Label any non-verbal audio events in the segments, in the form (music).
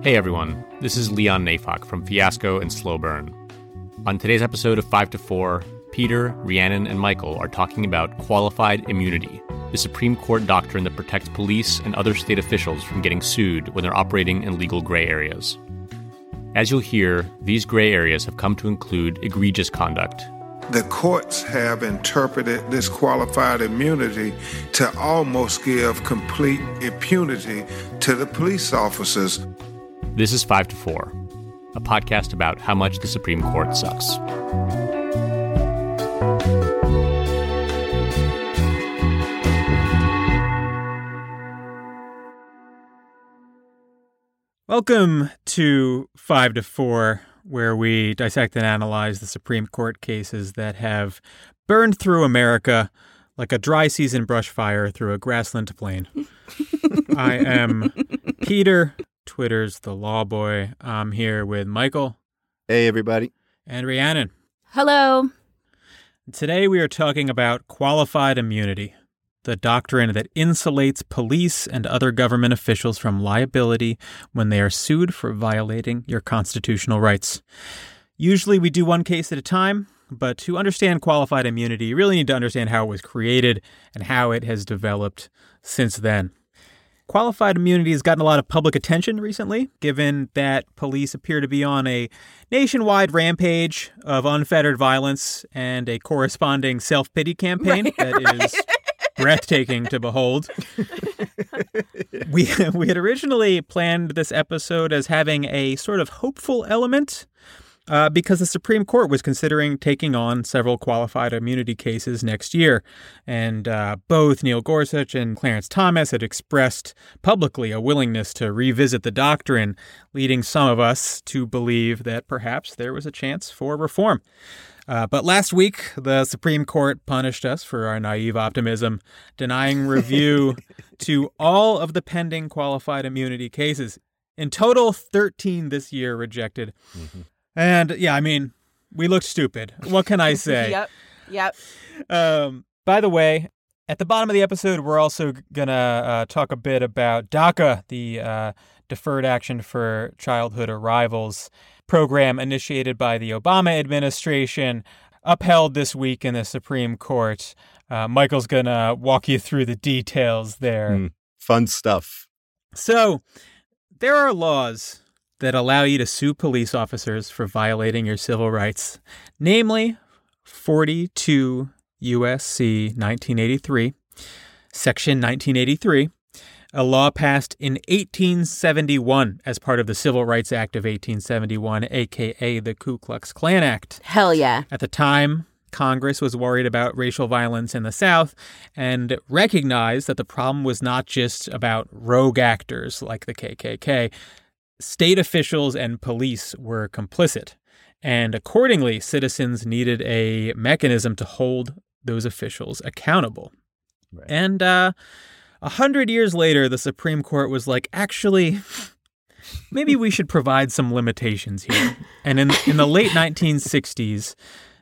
Hey everyone, this is Leon Neyfakh from Fiasco and Slow Burn. On today's episode of 5 to 4, Peter, Rhiannon, and Michael are talking about qualified immunity, the Supreme Court doctrine that protects police and other state officials from getting sued when they're operating in legal gray areas. As you'll hear, these gray areas have come to include egregious conduct. The courts have interpreted this qualified immunity to almost give complete impunity to the police officers. This is 5 to 4, a podcast about how much the Supreme Court sucks. Welcome to 5 to 4, where we dissect and analyze the Supreme Court cases that have burned through America like a dry season brush fire through a grassland plain. (laughs) I am Peter, Twitter's the law boy. I'm here with Michael Hey, everybody. and Rhiannon. Hello. Today we are talking about qualified immunity, the doctrine that insulates police and other government officials from liability when they are sued for violating your constitutional rights. Usually we do one case at a time, but to understand qualified immunity, you really need to understand how it was created and how it has developed since then. Qualified immunity has gotten a lot of public attention recently, given that police appear to be on a nationwide rampage of unfettered violence and a corresponding self pity (laughs) campaign Right, that is breathtaking to behold. (laughs) we, we had originally planned this episode as having a sort of hopeful element. Uh, because the Supreme Court was considering taking on several qualified immunity cases next year. And uh, both Neil Gorsuch and Clarence Thomas had expressed publicly a willingness to revisit the doctrine, leading some of us to believe that perhaps there was a chance for reform. Uh, but last week, the Supreme Court punished us for our naive optimism, denying review (laughs) to all of the pending qualified immunity cases. In total, 13 this year rejected. And yeah, I mean, we looked stupid. What can I (laughs) say? Yep. Yep. Um, by the way, at the bottom of the episode, we're also gonna uh, talk a bit about DACA, the uh, Deferred Action for Childhood Arrivals program initiated by the Obama administration, upheld this week in the Supreme Court. Uh, Michael's gonna walk you through the details there. Mm, fun stuff. So, there are laws that allow you to sue police officers for violating your civil rights, namely 42 USC 1983, Section 1983, a law passed in 1871 as part of the Civil Rights Act of 1871, aka the Ku Klux Klan Act. Hell yeah. At the time, Congress was worried about racial violence in the South and recognized that the problem was not just about rogue actors like the KKK. State officials and police were complicit. And accordingly, citizens needed a mechanism to hold those officials accountable. Right. And uh, a hundred years later, the Supreme Court was like, actually, maybe we should provide some limitations here. And in, in the late 1960s,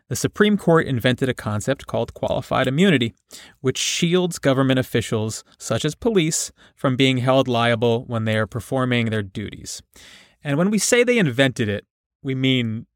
the Supreme Court invented a concept called qualified immunity, which shields government officials, such as police, from being held liable when they are performing their duties. And when we say they invented it, we mean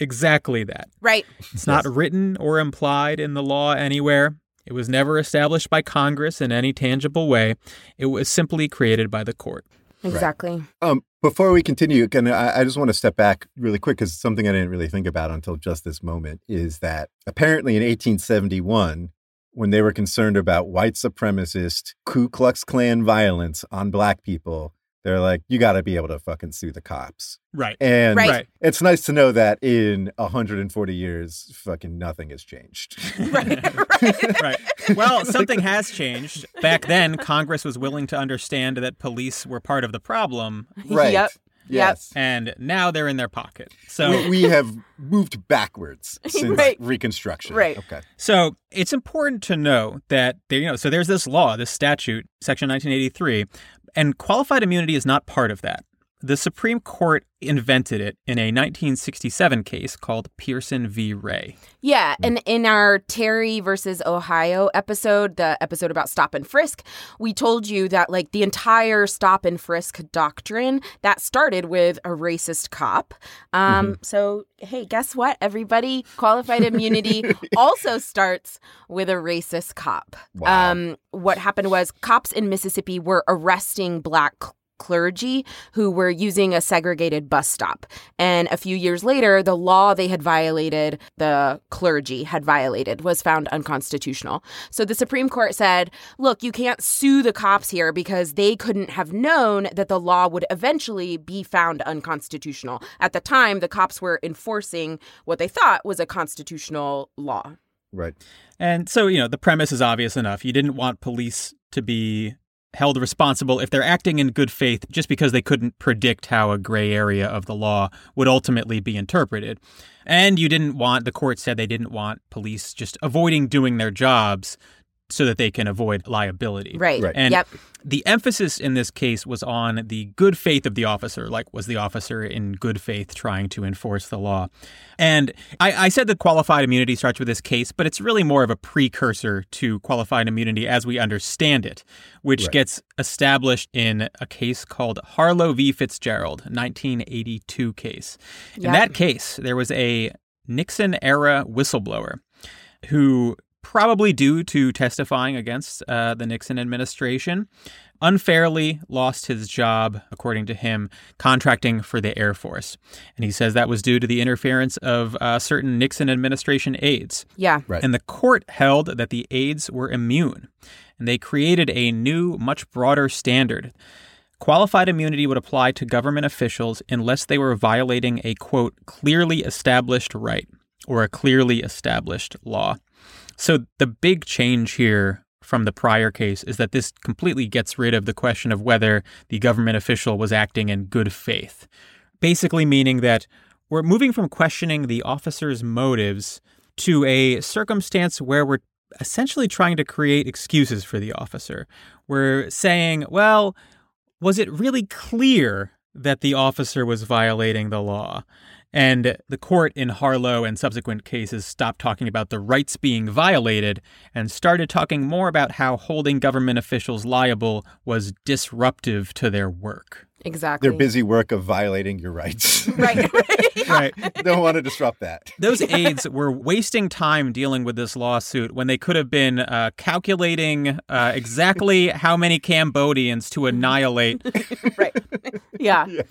exactly that. Right. It's not written or implied in the law anywhere. It was never established by Congress in any tangible way. It was simply created by the court. Exactly. Um, before we continue, again, I, I just want to step back really quick because something I didn't really think about until just this moment is that apparently in 1871, when they were concerned about white supremacist Ku Klux Klan violence on black people, they're like, you got to be able to fucking sue the cops. Right. And Right. Right. it's nice to know that in 140 years, fucking nothing has changed. (laughs) Right. (laughs) right. right. Well, something has changed. Back then, Congress was willing to understand that police were part of the problem, right. Yep. Yes. and now they're in their pocket. So, we, we have moved backwards (laughs) since Right. Reconstruction. Right. Okay. so it's important to know that there, you know, so there's this law, this statute, Section 1983, and qualified immunity is not part of that. The Supreme Court invented it in a 1967 case called Pierson v. Ray. Yeah, and in our Terry versus Ohio episode, the episode about stop and frisk, we told you that like the entire stop and frisk doctrine that started with a racist cop. Um, mm-hmm. So hey, guess what? Everybody, qualified immunity (laughs) also starts with a racist cop. Wow. Um, what happened was cops in Mississippi were arresting black clergy who were using a segregated bus stop. And a few years later, the law they had violated, the clergy had violated, was found unconstitutional. So the Supreme Court said, look, you can't sue the cops here because they couldn't have known that the law would eventually be found unconstitutional. At the time, the cops were enforcing what they thought was a constitutional law. Right. And so, you know, the premise is obvious enough. You didn't want police to be held responsible if they're acting in good faith just because they couldn't predict how a gray area of the law would ultimately be interpreted. And you didn't want, the court said they didn't want police just avoiding doing their jobs so that they can avoid liability. Right. right. And yep. the emphasis in this case was on the good faith of the officer. Like, was the officer in good faith trying to enforce the law? And I, I said that qualified immunity starts with this case, but it's really more of a precursor to qualified immunity as we understand it, which right. gets established in a case called Harlow v. Fitzgerald, 1982 case. Yep. In that case, there was a Nixon era whistleblower who probably due to testifying against uh, the Nixon administration, unfairly lost his job, according to him, contracting for the Air Force. And he says that was due to the interference of uh, certain Nixon administration aides. Yeah. Right. And the court held that the aides were immune. And they created a new, much broader standard. Qualified immunity would apply to government officials unless they were violating a, quote, clearly established right or a clearly established law. So the big change here from the prior case is that this completely gets rid of the question of whether the government official was acting in good faith. Basically, meaning that we're moving from questioning the officer's motives to a circumstance where we're essentially trying to create excuses for the officer. We're saying, well, was it really clear that the officer was violating the law? And the court in Harlow and subsequent cases stopped talking about the rights being violated and started talking more about how holding government officials liable was disruptive to their work. Exactly. Their busy work of violating your rights. (laughs) right. (laughs) right. Don't want to disrupt that. Those aides were wasting time dealing with this lawsuit when they could have been uh, calculating uh, exactly how many Cambodians to annihilate. (laughs) right. Yeah. Yes.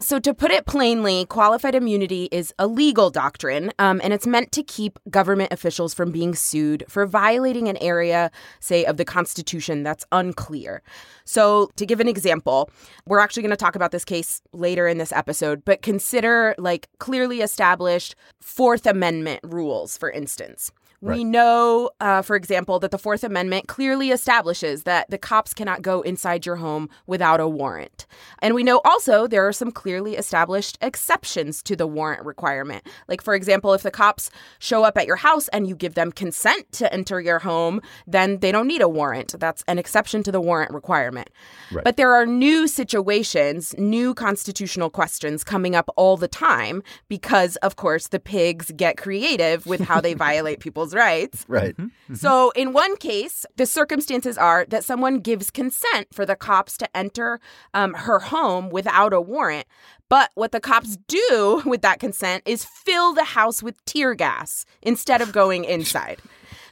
So, to put it plainly, qualified immunity is a legal doctrine, um, and it's meant to keep government officials from being sued for violating an area, say, of the Constitution that's unclear. So, to give an example, we're actually going to talk about this case later in this episode, but consider like clearly established Fourth Amendment rules, for instance. Right. We know, uh, for example, that the Fourth Amendment clearly establishes that the cops cannot go inside your home without a warrant. And we know also there are some clearly established exceptions to the warrant requirement. Like, for example, if the cops show up at your house and you give them consent to enter your home, then they don't need a warrant. That's an exception to the warrant requirement. Right. But there are new situations, new constitutional questions coming up all the time because, of course, the pigs get creative with how they (laughs) violate people's rights. Right. Mm-hmm. mm-hmm. So, in one case, the circumstances are that someone gives consent for the cops to enter um, her home without a warrant. But what the cops do (laughs) with that consent is fill the house with tear gas instead of going inside.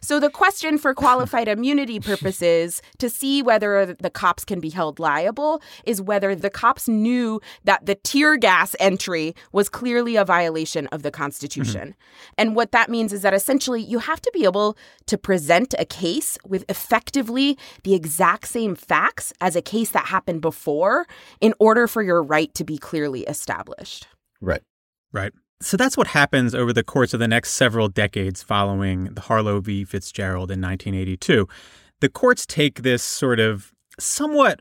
So the question for qualified immunity purposes to see whether the cops can be held liable is whether the cops knew that the tear gas entry was clearly a violation of the Constitution. Mm-hmm. And what that means is that essentially you have to be able to present a case with effectively the exact same facts as a case that happened before in order for your right to be clearly established. Right. Right. So that's what happens over the course of the next several decades following the Harlow v. Fitzgerald in 1982. The courts take this sort of somewhat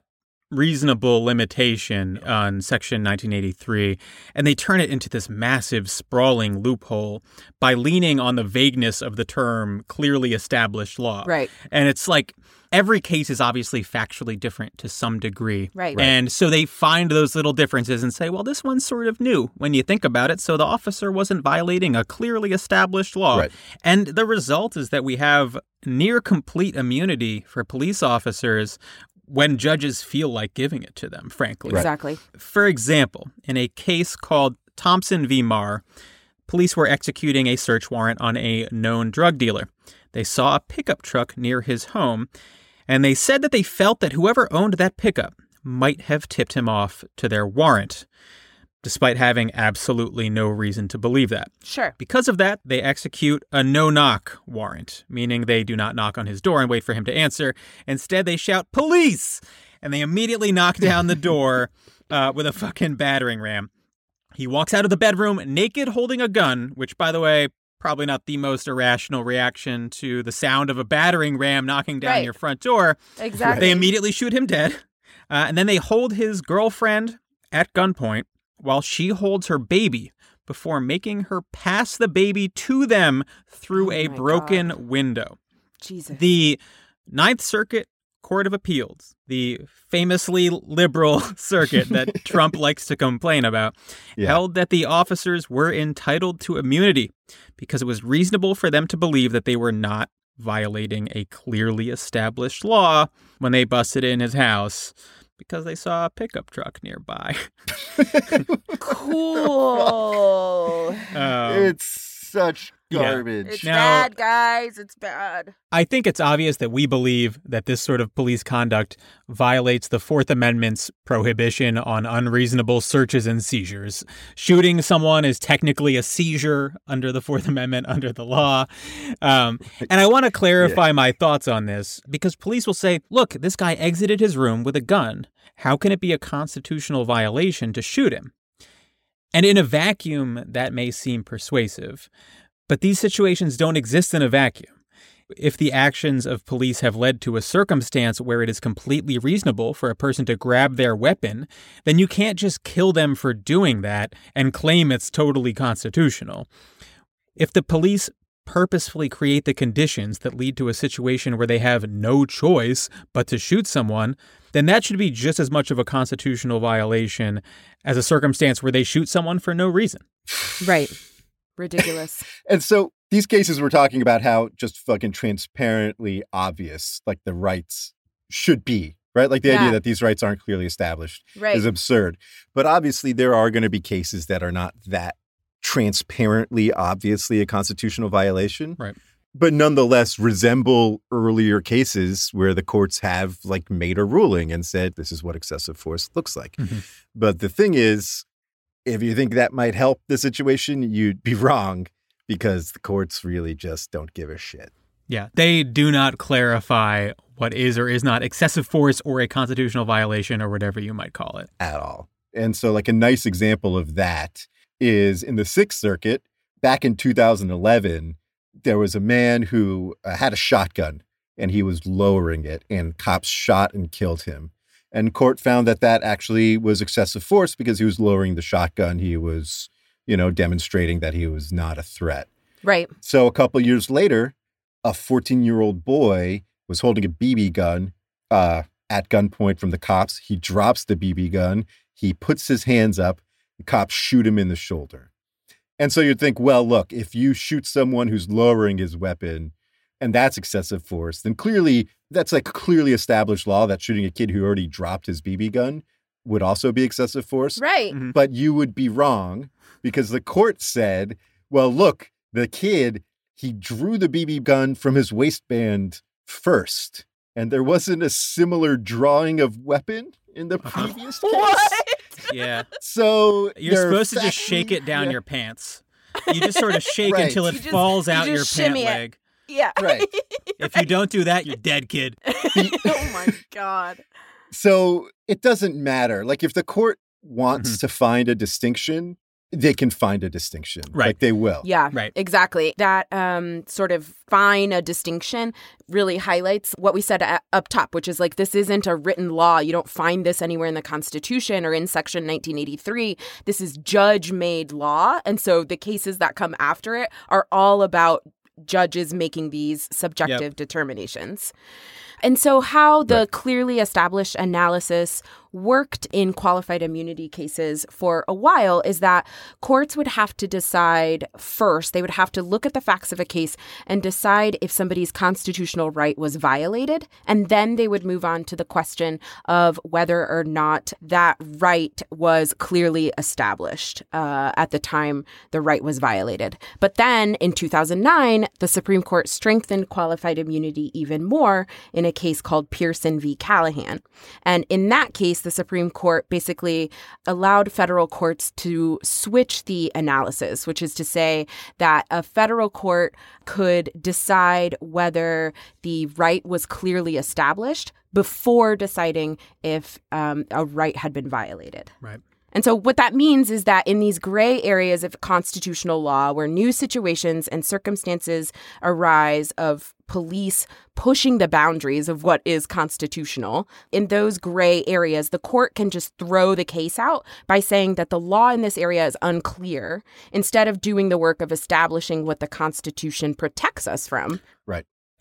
reasonable limitation on Section 1983, and they turn it into this massive, sprawling loophole by leaning on the vagueness of the term clearly established law. Right. And it's like every case is obviously factually different to some degree. Right. And so they find those little differences and say, well, this one's sort of new when you think about it. So the officer wasn't violating a clearly established law. Right. And the result is that we have near complete immunity for police officers when judges feel like giving it to them, frankly. Exactly. For example, in a case called Thompson v. Marr, police were executing a search warrant on a known drug dealer. They saw a pickup truck near his home, and they said that they felt that whoever owned that pickup might have tipped him off to their warrant, despite having absolutely no reason to believe that. Sure. Because of that, they execute a no knock warrant, meaning they do not knock on his door and wait for him to answer. Instead, they shout, Police! And they immediately knock down the door (laughs) uh, with a fucking battering ram. He walks out of the bedroom naked, holding a gun, which, by the way, probably not the most irrational reaction to the sound of a battering ram knocking down Right. your front door. Exactly. They immediately shoot him dead. Uh, and then they hold his girlfriend at gunpoint while she holds her baby before making her pass the baby to them through Oh a broken God. window. Jesus. The Ninth Circuit Court of Appeals, the famously liberal (laughs) circuit that (laughs) Trump likes to complain about, Yeah. held that the officers were entitled to immunity because it was reasonable for them to believe that they were not violating a clearly established law when they busted in his house because they saw a pickup truck nearby. (laughs) (laughs) cool. Um, it's such yeah. garbage. it's Now- bad, guys. It's bad. I think it's obvious that we believe that this sort of police conduct violates the Fourth Amendment's prohibition on unreasonable searches and seizures. Shooting someone is technically a seizure under the Fourth (laughs) Amendment, under the law. Um, and I want to (laughs) clarify my thoughts on this because police will say, look, this guy exited his room with a gun. How can it be a constitutional violation to shoot him? And in a vacuum, that may seem persuasive. But these situations don't exist in a vacuum. If the actions of police have led to a circumstance where it is completely reasonable for a person to grab their weapon, then you can't just kill them for doing that and claim it's totally constitutional. If the police purposefully create the conditions that lead to a situation where they have no choice but to shoot someone, then that should be just as much of a constitutional violation as a circumstance where they shoot someone for no reason. Right. (laughs) Ridiculous. And so these cases we're talking about how just fucking transparently obvious like the rights should be, right? Like the Yeah. idea that these rights aren't clearly established right. is absurd. But obviously there are going to be cases that are not that transparently obviously a constitutional violation. Right. But nonetheless resemble earlier cases where the courts have like made a ruling and said this is what excessive force looks like. Mhm. But the thing is if you think that might help the situation, you'd be wrong because the courts really just don't give a shit. Yeah, they do not clarify what is or is not excessive force or a constitutional violation or whatever you might call it. at all. And so, like, a nice example of that is in the Sixth Circuit back in 2011, there was a man who uh, had a shotgun and he was lowering it, and cops shot and killed him. And court found that that actually was excessive force because he was lowering the shotgun. He was, you know, demonstrating that he was not a threat. right. So a couple years later, a 14 year old boy was holding a BB gun uh, at gunpoint from the cops. He drops the BB gun. He puts his hands up. The cops shoot him in the shoulder. And so you'd think, well, look, if you shoot someone who's lowering his weapon and that's excessive force, then clearly that's like clearly established law that shooting a kid who already dropped his BB gun would also be excessive force Right. Mhm. but you would be wrong because the court said, well, look, the kid, he drew the BB gun from his waistband first, and there wasn't a similar drawing of weapon in the (laughs) previous case. What? Yeah. So You're they're supposed to just shake it down yeah, your pants. You just sort of shake Right. until it just- falls you out your pant it. leg. Yeah. (laughs) Right. If you don't do that, you're dead, kid. (laughs) oh my god. So it doesn't matter. Like if the court wants Mm-hmm. to find a distinction, they can find a distinction. Right. Like they will. Yeah, Right. Exactly. That um, sort of fine a distinction really highlights what we said a- up top, which is like this isn't a written law. You don't find this anywhere in the Constitution or in Section 1983. This is judge made law. And so the cases that come after it are all about judges making these subjective determinations. And so, how the clearly established analysis worked in qualified immunity cases for a while is that courts would have to decide first, they would have to look at the facts of a case and decide if somebody's constitutional right was violated. And then they would move on to the question of whether or not that right was clearly established uh, at the time the right was violated. But then in 2009, the Supreme Court strengthened qualified immunity even more in a case called Pearson v. Callahan. And in that case, the Supreme Court basically allowed federal courts to switch the analysis, which is to say that a federal court could decide whether the right was clearly established before deciding if um, a right had been violated. Right. And so, what that means is that in these gray areas of constitutional law, where new situations and circumstances arise of police pushing the boundaries of what is constitutional, in those gray areas, the court can just throw the case out by saying that the law in this area is unclear instead of doing the work of establishing what the Constitution protects us from.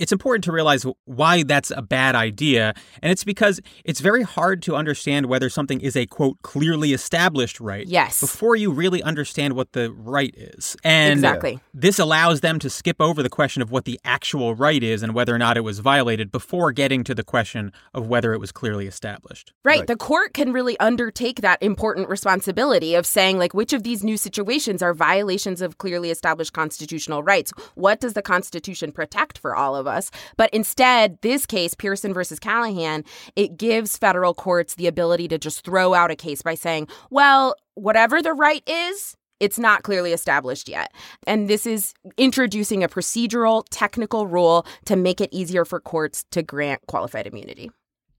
Right. it's important to realize why that's a bad idea. And it's because it's very hard to understand whether something is a quote clearly established right. Yes. Before you really understand what the right is. And Exactly. this allows them to skip over the question of what the actual right is and whether or not it was violated before getting to the question of whether it was clearly established. Right. Right. The court can really undertake that important responsibility of saying, like, which of these new situations are violations of clearly established constitutional rights? What does the Constitution protect for all of us? But instead, this case, Pearson versus Callahan, it gives federal courts the ability to just throw out a case by saying, well, whatever the right is, it's not clearly established yet. And this is introducing a procedural, technical rule to make it easier for courts to grant qualified immunity.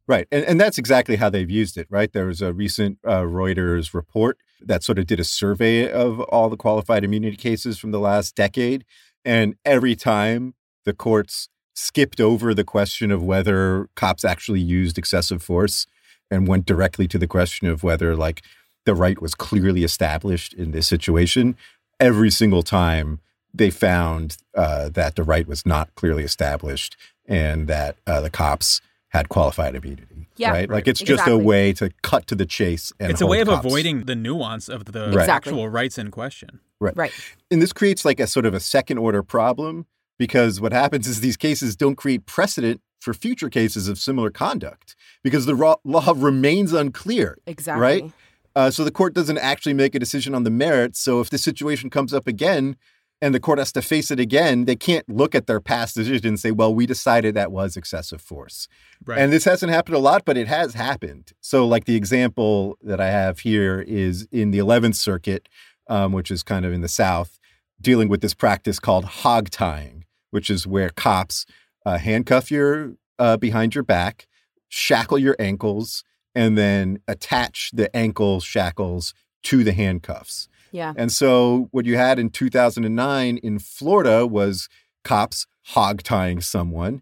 Right. And, and that's exactly how they've used it, right? There was a recent uh, Reuters report that sort of did a survey of all the qualified immunity cases from the last decade. And every time the courts skipped over the question of whether cops actually used excessive force and went directly to the question of whether, like, the right was clearly established in this situation, every single time they found uh, that the right was not clearly established and that uh, the cops had qualified immunity. Yeah, right. Like right. it's just Exactly. a way to cut to the chase. And it's a way of cops. avoiding the nuance of the Right. Actual rights in question. Right. Right. And this creates like a sort of a second order problem because what happens is these cases don't create precedent for future cases of similar conduct because the law remains unclear. Exactly. Right? Uh, so the court doesn't actually make a decision on the merits. So if this situation comes up again and the court has to face it again, they can't look at their past decision and say, well, we decided that was excessive force. Right. And this hasn't happened a lot, but it has happened. So, like the example that I have here is in the 11th Circuit, um, which is kind of in the South, dealing with this practice called hog tying, which is where cops uh, handcuff you uh, behind your back, shackle your ankles, and then attach the ankle shackles to the handcuffs. Yeah. And so, what you had in 2009 in Florida was cops hog tying someone,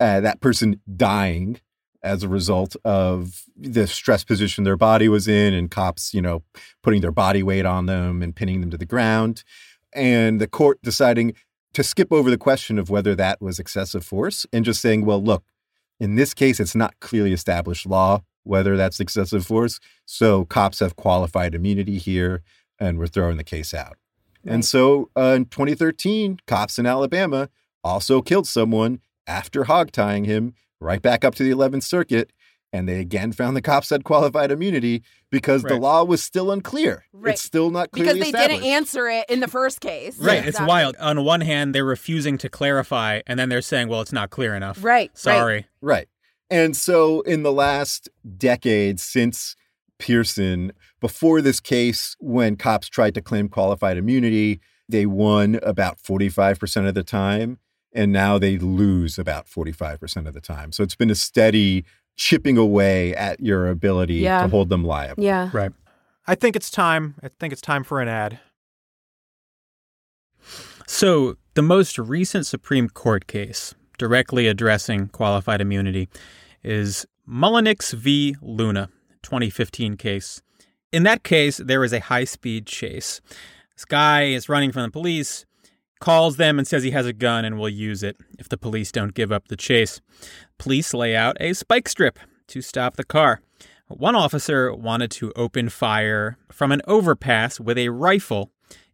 uh, that person dying as a result of the stress position their body was in, and cops, you know, putting their body weight on them and pinning them to the ground. And the court deciding to skip over the question of whether that was excessive force and just saying, well, look, in this case, it's not clearly established law whether that's excessive force. So cops have qualified immunity here, and we're throwing the case out. And so uh, in 2013, cops in Alabama also killed someone after hog tying him right back up to the 11th Circuit. And they again found the cops had qualified immunity because the law was still unclear. Right. It's still not clearly Because they didn't answer it in the first case. Right. It's Exactly. wild. On one hand, they're refusing to clarify, and then they're saying, well, it's not clear enough. Right. Right. Sorry. Right. And so in the last decade since Pearson, before this case, when cops tried to claim qualified immunity, they won about 45% of the time. And now they lose about 45% of the time. So it's been a steady chipping away at your ability Yeah. to hold them liable. Yeah. Right. I think it's time. I think it's time for an ad. So, the most recent Supreme Court case directly addressing qualified immunity is Mullenix v. Luna, 2015 case. In that case, there was a high speed chase. This guy is running from the police, calls them and says he has a gun and will use it if the police don't give up the chase. Police lay out a spike strip to stop the car. One officer wanted to open fire from an overpass with a rifle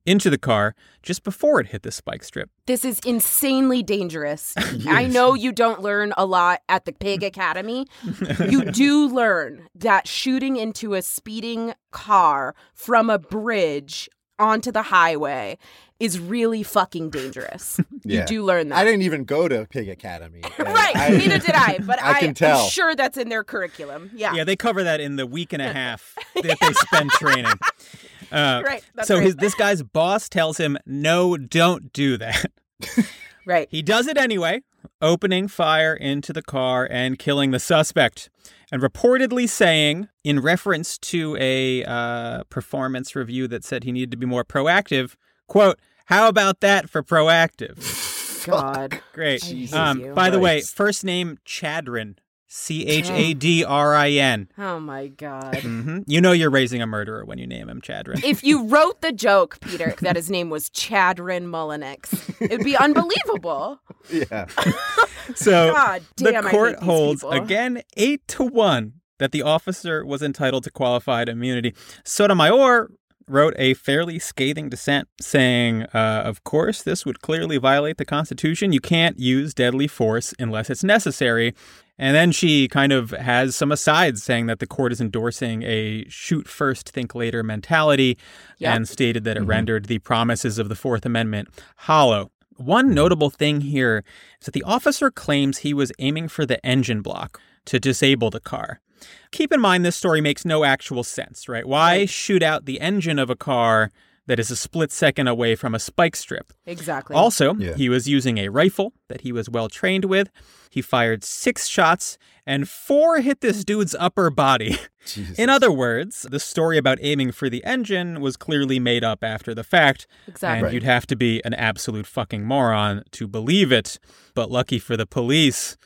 into the car just before it hit the spike strip. This is insanely dangerous. (laughs) I know you don't learn a lot at the Pig (laughs) Academy. you do learn that shooting into a speeding car from a bridge onto the highway is really fucking dangerous. (laughs) Yeah. You do learn that. I didn't even go to Pig Academy. (laughs) right, I- neither did I, but I (laughs) I, can tell. am sure that's in their curriculum. Yeah. Yeah, they cover that in the week and a half that they spend training. Uh, Right, that's so right. his this guy's boss tells him, "No, don't do that." Right. He does it anyway, opening fire into the car and killing the suspect, and reportedly saying, in reference to a uh, performance review that said he needed to be more proactive, "quote How about that for proactive?" (laughs) God. Great. I Um, you. by the way, first name Chadrin. C H A D R I N. Oh my God. hmm You know you're raising a murderer when you name him Chadrin. if you wrote the joke, Peter, that his name was Chadrin Mullenix, it'd be unbelievable. (laughs) Yeah. (laughs) So God the damn, I court holds people. again eight to one that the officer was entitled to qualified immunity. Sotomayor wrote a fairly scathing dissent saying, uh, Of course, this would clearly violate the Constitution. You can't use deadly force unless it's necessary. And then she kind of has some asides saying that the court is endorsing a shoot first, think later mentality Yep. and stated that it rendered the promises of the Fourth Amendment hollow. One notable thing here is that the officer claims he was aiming for the engine block to disable the car. Keep in mind, this story makes no actual sense, right? Why shoot out the engine of a car that is a split second away from a spike strip? Exactly. Also, Yeah. he was using a rifle that he was well trained with. He fired six shots, and four hit this dude's upper body. (laughs) Jesus. In other words, the story about aiming for the engine was clearly made up after the fact. Exactly. And you'd have to be an absolute fucking moron to believe it. But lucky for the police,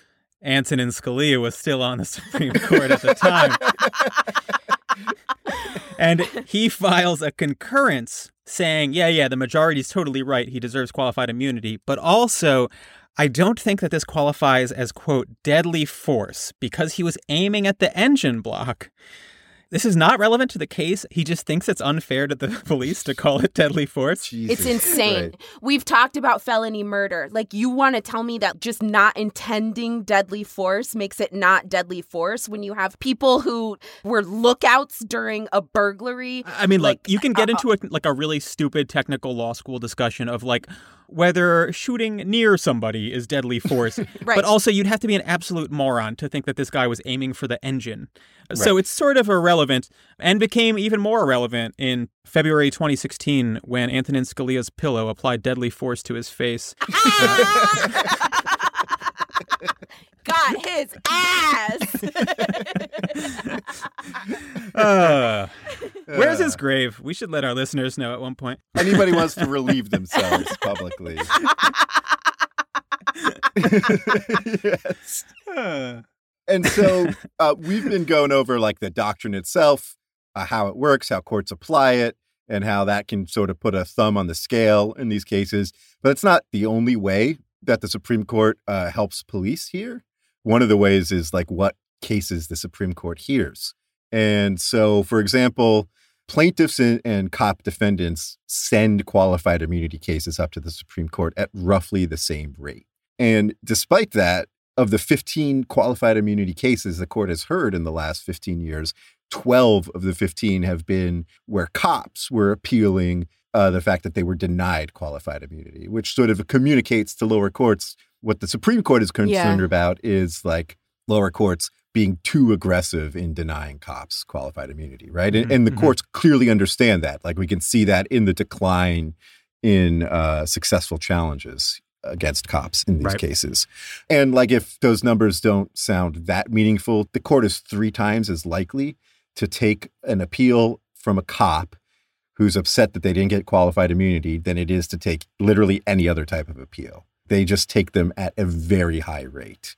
Antonin Scalia was still on the Supreme Court at the time. and he files a concurrence saying, yeah, yeah, the majority is totally right. He deserves qualified immunity. But also, I don't think that this qualifies as, quote, deadly force because he was aiming at the engine block. This is not relevant to the case. He just thinks it's unfair to the (laughs) police to call it deadly force. It's insane. Right. We've talked about felony murder. Like, you want to tell me that just not intending deadly force makes it not deadly force when you have people who were lookouts during a burglary? I mean, like, Like, you can get uh, into a, like a really stupid technical law school discussion of like whether shooting near somebody is deadly (laughs) force, Right. but also you'd have to be an absolute moron to think that this guy was aiming for the engine. So it's sort of irrelevant and became even more irrelevant in February 2016 when Antonin Scalia's pillow applied deadly force to his face. (laughs) (laughs) Got his ass. (laughs) Uh, where's his grave? We should let our listeners know at one point. Anybody wants to relieve (laughs) themselves publicly. yes. Uh, (laughs) And so uh, we've been going over like the doctrine itself, uh, how it works, how courts apply it, and how that can sort of put a thumb on the scale in these cases. But it's not the only way that the Supreme Court uh, helps police here. One of the ways is like what cases the Supreme Court hears. And so, for example, plaintiffs and, and cop defendants send qualified immunity cases up to the Supreme Court at roughly the same rate. And despite that, of the 15 qualified immunity cases the court has heard in the last 15 years, 12 of the 15 have been where cops were appealing uh, the fact that they were denied qualified immunity, which sort of communicates to lower courts what the Supreme Court is concerned Yeah. about is like lower courts being too aggressive in denying cops qualified immunity, right? And, Mhm, and the mhm. courts clearly understand that. Like we can see that in the decline in uh, successful challenges against cops in these Right. cases. And like if those numbers don't sound that meaningful, the court is three times as likely to take an appeal from a cop who's upset that they didn't get qualified immunity than it is to take literally any other type of appeal. They just take them at a very high rate.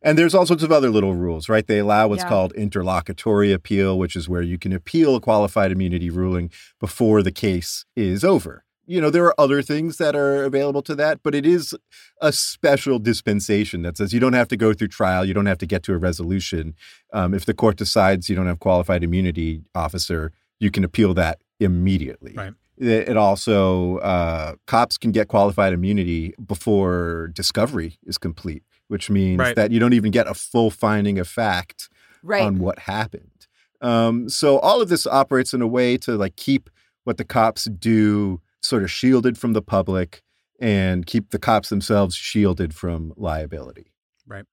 And there's all sorts of other little rules, right? They allow what's Yeah. called interlocutory appeal, which is where you can appeal a qualified immunity ruling before the case is over. You know, there are other things that are available to that, but it is a special dispensation that says you don't have to go through trial, you don't have to get to a resolution. Um, if the court decides you don't have qualified immunity officer, you can appeal that immediately. Right. It it also uh, cops can get qualified immunity before discovery is complete, which means Right. that you don't even get a full finding of fact Right. on what happened. Um, so all of this operates in a way to like keep what the cops do sort of shielded from the public and keep the cops themselves shielded from liability. Right.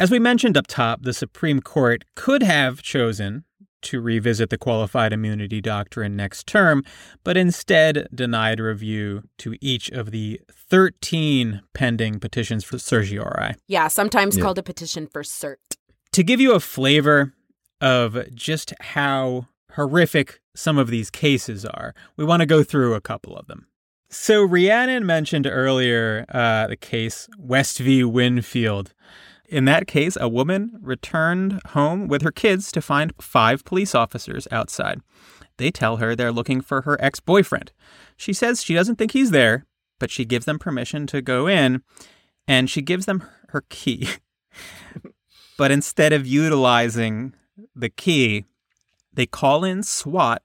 As we mentioned up top, the Supreme Court could have chosen to revisit the qualified immunity doctrine next term, but instead denied review to each of the 13 pending petitions for certiorari. yeah, sometimes Yeah. called a petition for cert. To give you a flavor of just how horrific some of these cases are, we want to go through a couple of them. So, Rhiannon mentioned earlier uh, the case West v. Winfield. In that case, a woman returned home with her kids to find five police officers outside. They tell her they're looking for her ex boyfriend. She says she doesn't think he's there, but she gives them permission to go in and she gives them her key. (laughs) but instead of utilizing the key, they call in SWAT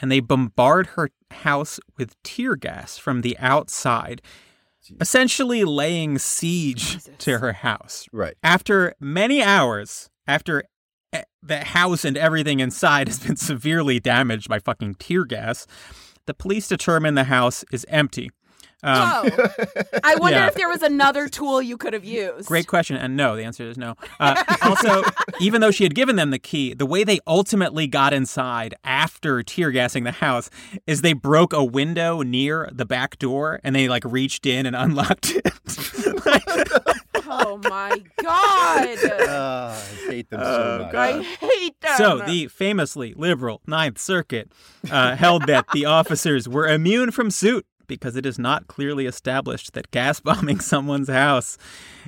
and they bombard her house with tear gas from the outside, essentially laying siege Jesus. to her house. Right. After many hours, after the house and everything inside has been severely damaged by fucking tear gas, the police determine the house is empty. Um, Whoa. I (laughs) wonder Yeah. if there was another tool you could have used. Great question. And no, the answer is no. Uh, also, (laughs) even though she had given them the key, the way they ultimately got inside after tear gassing the house is they broke a window near the back door and they like reached in and (laughs) unlocked it. Oh my god. Ah, I hate them Oh, so much. I hate them. so, the famously liberal Ninth Circuit uh, held that the officers were immune from suit because it is not clearly established that gas (laughs) bombing someone's house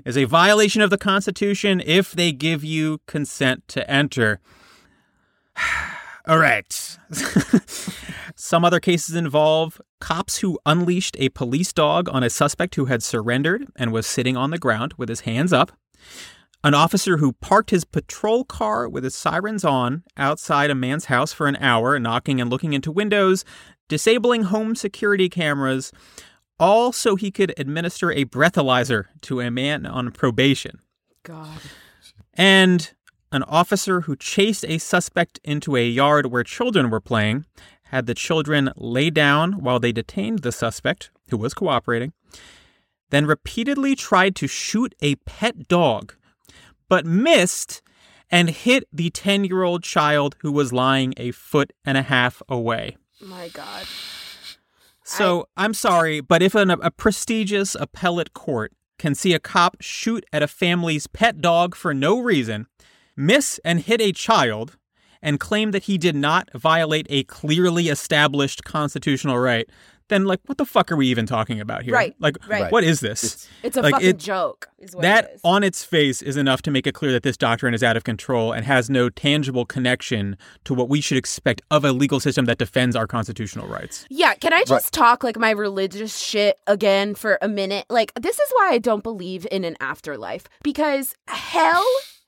is a violation of the Constitution if they give you consent to enter. (sighs) All right. (laughs) Some other cases involve cops who unleashed a police dog on a suspect who had surrendered and was sitting on the ground with his hands up. An officer who parked his patrol car with his sirens on outside a man's house for an hour, knocking and looking into windows, disabling home security cameras, all so he could administer a breathalyzer to a man on probation. God. And an officer who chased a suspect into a yard where children were playing, had the children lay down while they detained the suspect, who was cooperating, then repeatedly tried to shoot a pet dog, but missed and hit the 10 year old child who was lying a foot and a half away. My God. So I'm sorry, but if an, a prestigious appellate court can see a cop shoot at a family's pet dog for no reason, miss and hit a child, and claim that he did not violate a clearly established constitutional right, then like what the fuck are we even talking about here? Right, Like right. what is this? It's a Like, fucking it- joke. Is what that it is. on its face is enough to make it clear that this doctrine is out of control and has no tangible connection to what we should expect of a legal system that defends our constitutional rights. Yeah, can I just talk like my religious shit again for a minute? Like, this is why I don't believe in an afterlife because hell,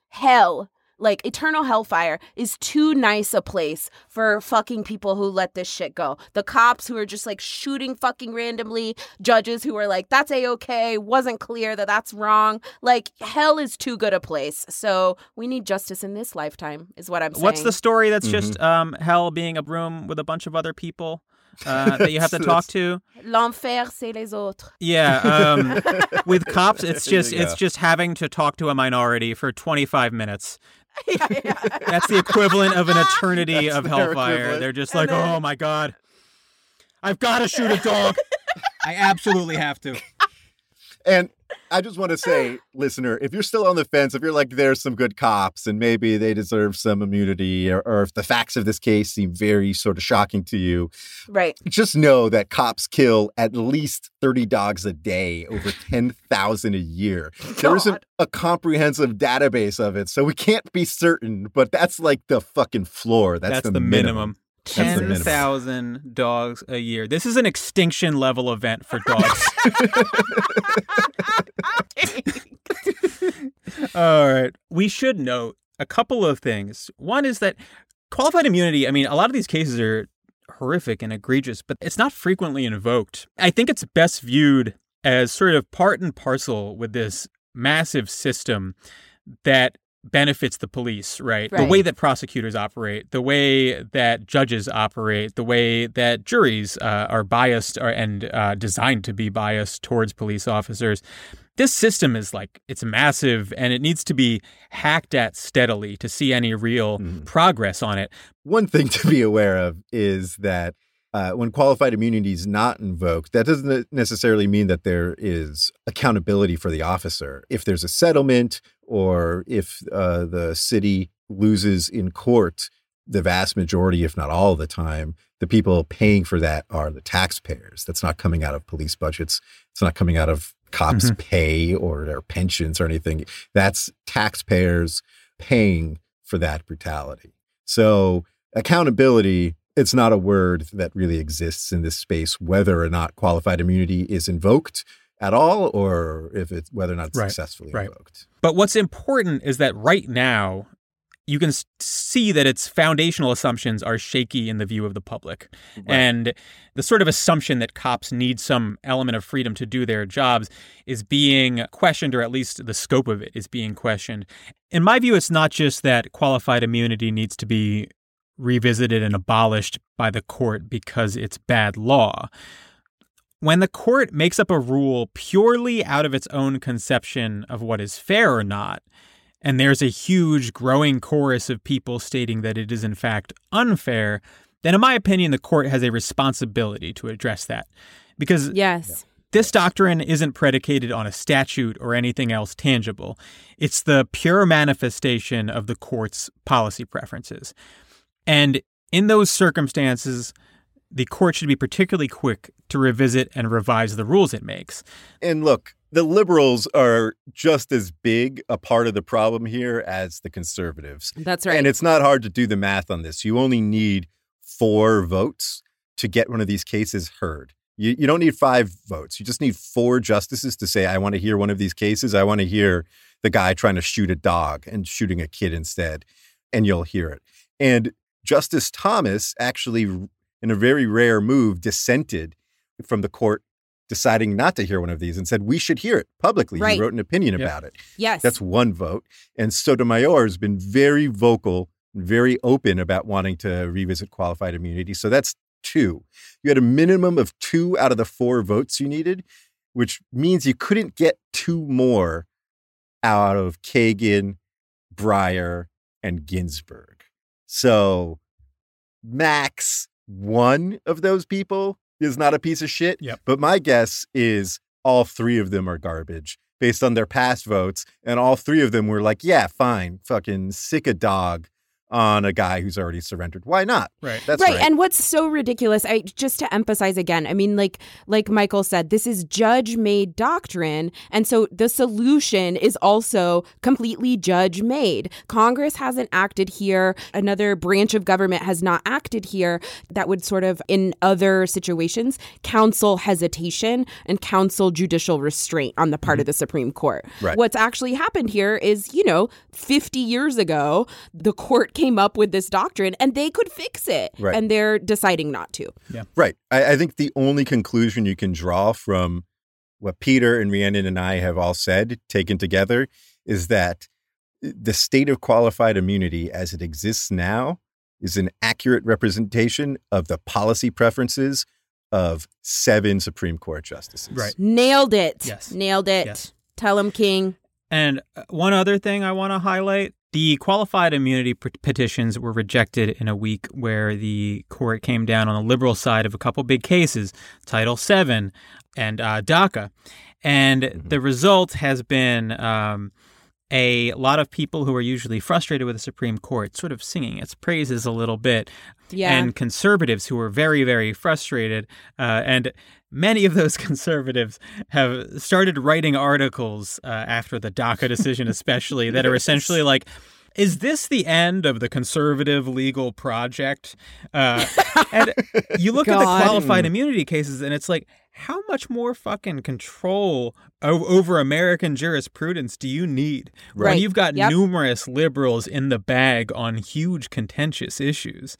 hell, like eternal hellfire is too nice a place for fucking people who let this shit go. The cops who are just like shooting fucking randomly, judges who are like, that's a okay, wasn't clear that that's wrong. Like, hell is too good a place. So we need justice in this lifetime, is what I'm saying. What's the story that's just Mm-hmm. um, hell being a room with a bunch of other people uh, that you have to (laughs) talk to? L'enfer, c'est les autres. Yeah, um, (laughs) with cops, it's just it's just having to talk to a minority for 25 minutes. (laughs) yeah, yeah. That's the equivalent of an (laughs) eternity That's of hellfire. equivalent. They're just And like, then- oh my god, I've got to shoot a dog. (laughs) I absolutely have to. And I just want to say, (laughs) listener, if you're still on the fence, if you're like, there's some good cops and maybe they deserve some immunity, or, or if the facts of this case seem very sort of shocking to you, Right. just know that cops kill at least 30 dogs a day, over (laughs) 10,000 a year. There isn't a comprehensive database of it, so we can't be certain, but that's like the fucking floor. That's, That's, the, minimum. That's minimum. 10,000 dogs a year. This is an extinction level event for dogs. (laughs) All right. We should note a couple of things. One is that qualified immunity, I mean, a lot of these cases are horrific and egregious, but it's not frequently invoked. I think it's best viewed as sort of part and parcel with this massive system that benefits the police, right? The way that prosecutors operate, the way that judges operate, the way that juries uh, are biased or, and uh, designed to be biased towards police officers. This system is like, it's massive and it needs to be hacked at steadily to see any real Mhm. progress on it. One thing to be aware of is that uh, when qualified immunity is not invoked, that doesn't necessarily mean that there is accountability for the officer. If there's a settlement or if uh, the city loses in court, the vast majority, if not all the time, the people paying for that are the taxpayers. That's not coming out of police budgets. It's not coming out of cops' pay or their pensions or anything. That's taxpayers paying for that brutality. So accountability, it's not a word that really exists in this space, whether or not qualified immunity is invoked at all, or if it's whether or not it's Right, successfully right. invoked. But what's important is that right now, you can see that its foundational assumptions are shaky in the view of the public. And the sort of assumption that cops need some element of freedom to do their jobs is being questioned, or at least the scope of it is being questioned. In my view, it's not just that qualified immunity needs to be revisited and abolished by the court because it's bad law. When the court makes up a rule purely out of its own conception of what is fair or not, and there's a huge growing chorus of people stating that it is in fact unfair, then in my opinion, the court has a responsibility to address that. Because Yes. this doctrine isn't predicated on a statute or anything else tangible. It's the pure manifestation of the court's policy preferences. And in those circumstances, the court should be particularly quick to revisit and revise the rules it makes. And look, the liberals are just as big a part of the problem here as the conservatives. That's right. And it's not hard to do the math on this. You only need four votes to get one of these cases heard. You, you don't need five votes. You just need four justices to say, I want to hear one of these cases. I want to hear the guy trying to shoot a dog and shooting a kid instead. And you'll hear it. And Justice Thomas actually, in a very rare move, dissented from the court deciding not to hear one of these and said, we should hear it publicly. Right. He wrote an opinion Yep. about it. yes. That's one vote. And Sotomayor has been very vocal, very open about wanting to revisit qualified immunity. So that's two. You had a minimum of two out of the four votes you needed, which means you couldn't get two more out of Kagan, Breyer, and Ginsburg. So max one of those people is not a piece of shit. Yep. But my guess is all three of them are garbage based on their past votes. And all three of them were like, yeah, fine, fucking sick a dog on a guy who's already surrendered. Why not? Right. That's right. right. And what's so ridiculous, I just to emphasize again, I mean, like like Michael said, this is judge made doctrine. And so the solution is also completely judge made. Congress hasn't acted here. Another branch of government has not acted here that would sort of in other situations counsel hesitation and counsel judicial restraint on the part mm-hmm. of the Supreme Court. Right. What's actually happened here is, you know, 50 years ago, the court came up with this doctrine and they could fix it. Right. And they're deciding not to. Right. I, I think the only conclusion you can draw from what Peter and Rhiannon and I have all said, taken together, is that the state of qualified immunity as it exists now is an accurate representation of the policy preferences of seven Supreme Court justices. Right. Nailed it. Yes. Nailed it. Yes. Tell him, King. And uh, one other thing I want to highlight The qualified immunity petitions were rejected in a week where the court came down on the liberal side of a couple big cases, Title VII and uh, DACA. And mm-hmm. the result has been um, a lot of people who are usually frustrated with the Supreme Court sort of singing its praises a little bit. Yeah. And conservatives who are very, very frustrated. Uh, and many of those (laughs) conservatives have started writing articles uh, after the DACA decision, especially, that are (laughs) essentially like, is this the end of the conservative legal project? Uh, and (laughs) you look at the qualified immunity cases, and it's like, how much more fucking control o- over American jurisprudence do you need right. when you've got yep. numerous liberals in the bag on huge contentious issues?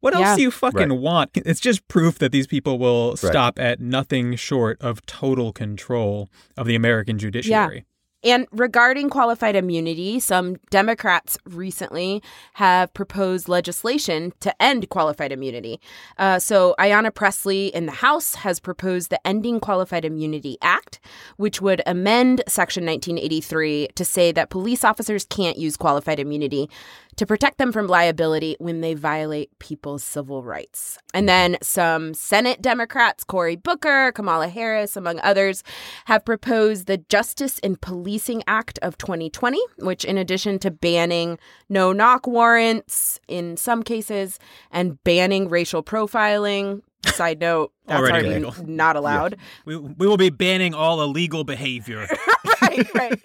What else yeah. do you fucking right. want? (laughs) It's just proof that these people will right. stop at nothing short of total control of the American judiciary. Yeah. And regarding qualified immunity, some Democrats recently have proposed legislation to end qualified immunity. Uh, so, Ayanna Pressley in the House has proposed the Ending Qualified Immunity Act, which would amend Section 1983 to say that police officers can't use qualified immunity to protect them from liability when they violate people's civil rights. And then some Senate Democrats, Cory Booker, Kamala Harris, among others, have proposed the Justice in Policing Act of 2020, which, in addition to banning no knock warrants in some cases and banning racial profiling, Side note, (laughs) that's already, already illegal. not allowed. We, we will be banning all illegal behavior. (laughs) right, right.